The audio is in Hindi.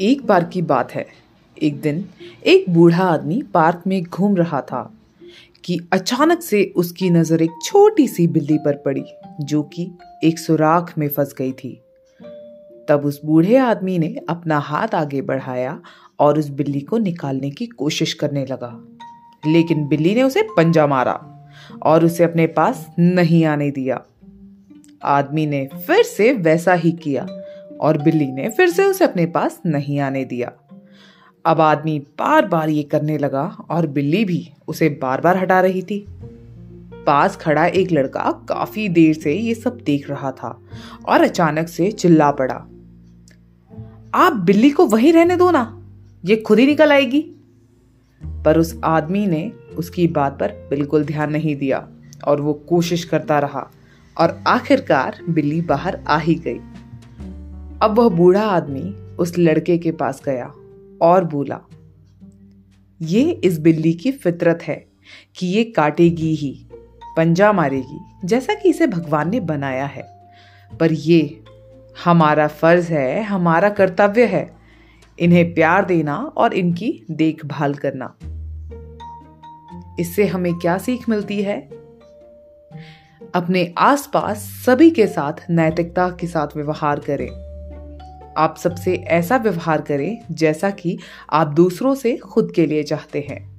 एक बार की बात है। एक दिन एक बूढ़ा आदमी पार्क में घूम रहा था कि अचानक से उसकी नज़र एक छोटी सी बिल्ली पर पड़ी, जो कि एक सुराख में फंस गई थी। तब उस बूढ़े आदमी ने अपना हाथ आगे बढ़ाया और उस बिल्ली को निकालने की कोशिश करने लगा। लेकिन बिल्ली ने उसे पंजा मारा और उसे अपने पास नहीं आने दिया। आदमी ने फिर से वैसा ही किया। और बिल्ली ने फिर से उसे अपने पास नहीं आने दिया। अब आदमी बार बार ये करने लगा और बिल्ली भी उसे बार बार हटा रही थी। पास खड़ा एक लड़का काफ़ी देर से ये सब देख रहा था और अचानक से चिल्ला पड़ा। आप बिल्ली को वहीं रहने दो ना, ये खुद ही निकल आएगी। पर उस आदमी ने उसकी बात पर बिल्कुल ध्यान नहीं दिया और वो कोशिश करता रहा और आखिरकार बिल्ली बाहर आ ही गई। अब वह बूढ़ा आदमी उस लड़के के पास गया और बोला, ये इस बिल्ली की फितरत है कि ये काटेगी ही, पंजा मारेगी, जैसा कि इसे भगवान ने बनाया है। पर ये हमारा फ़र्ज़ है, हमारा कर्तव्य है, इन्हें प्यार देना और इनकी देखभाल करना। इससे हमें क्या सीख मिलती है? अपने आसपास सभी के साथ नैतिकता के साथ व्यवहार करें। आप सबसे ऐसा व्यवहार करें जैसा कि आप दूसरों से खुद के लिए चाहते हैं।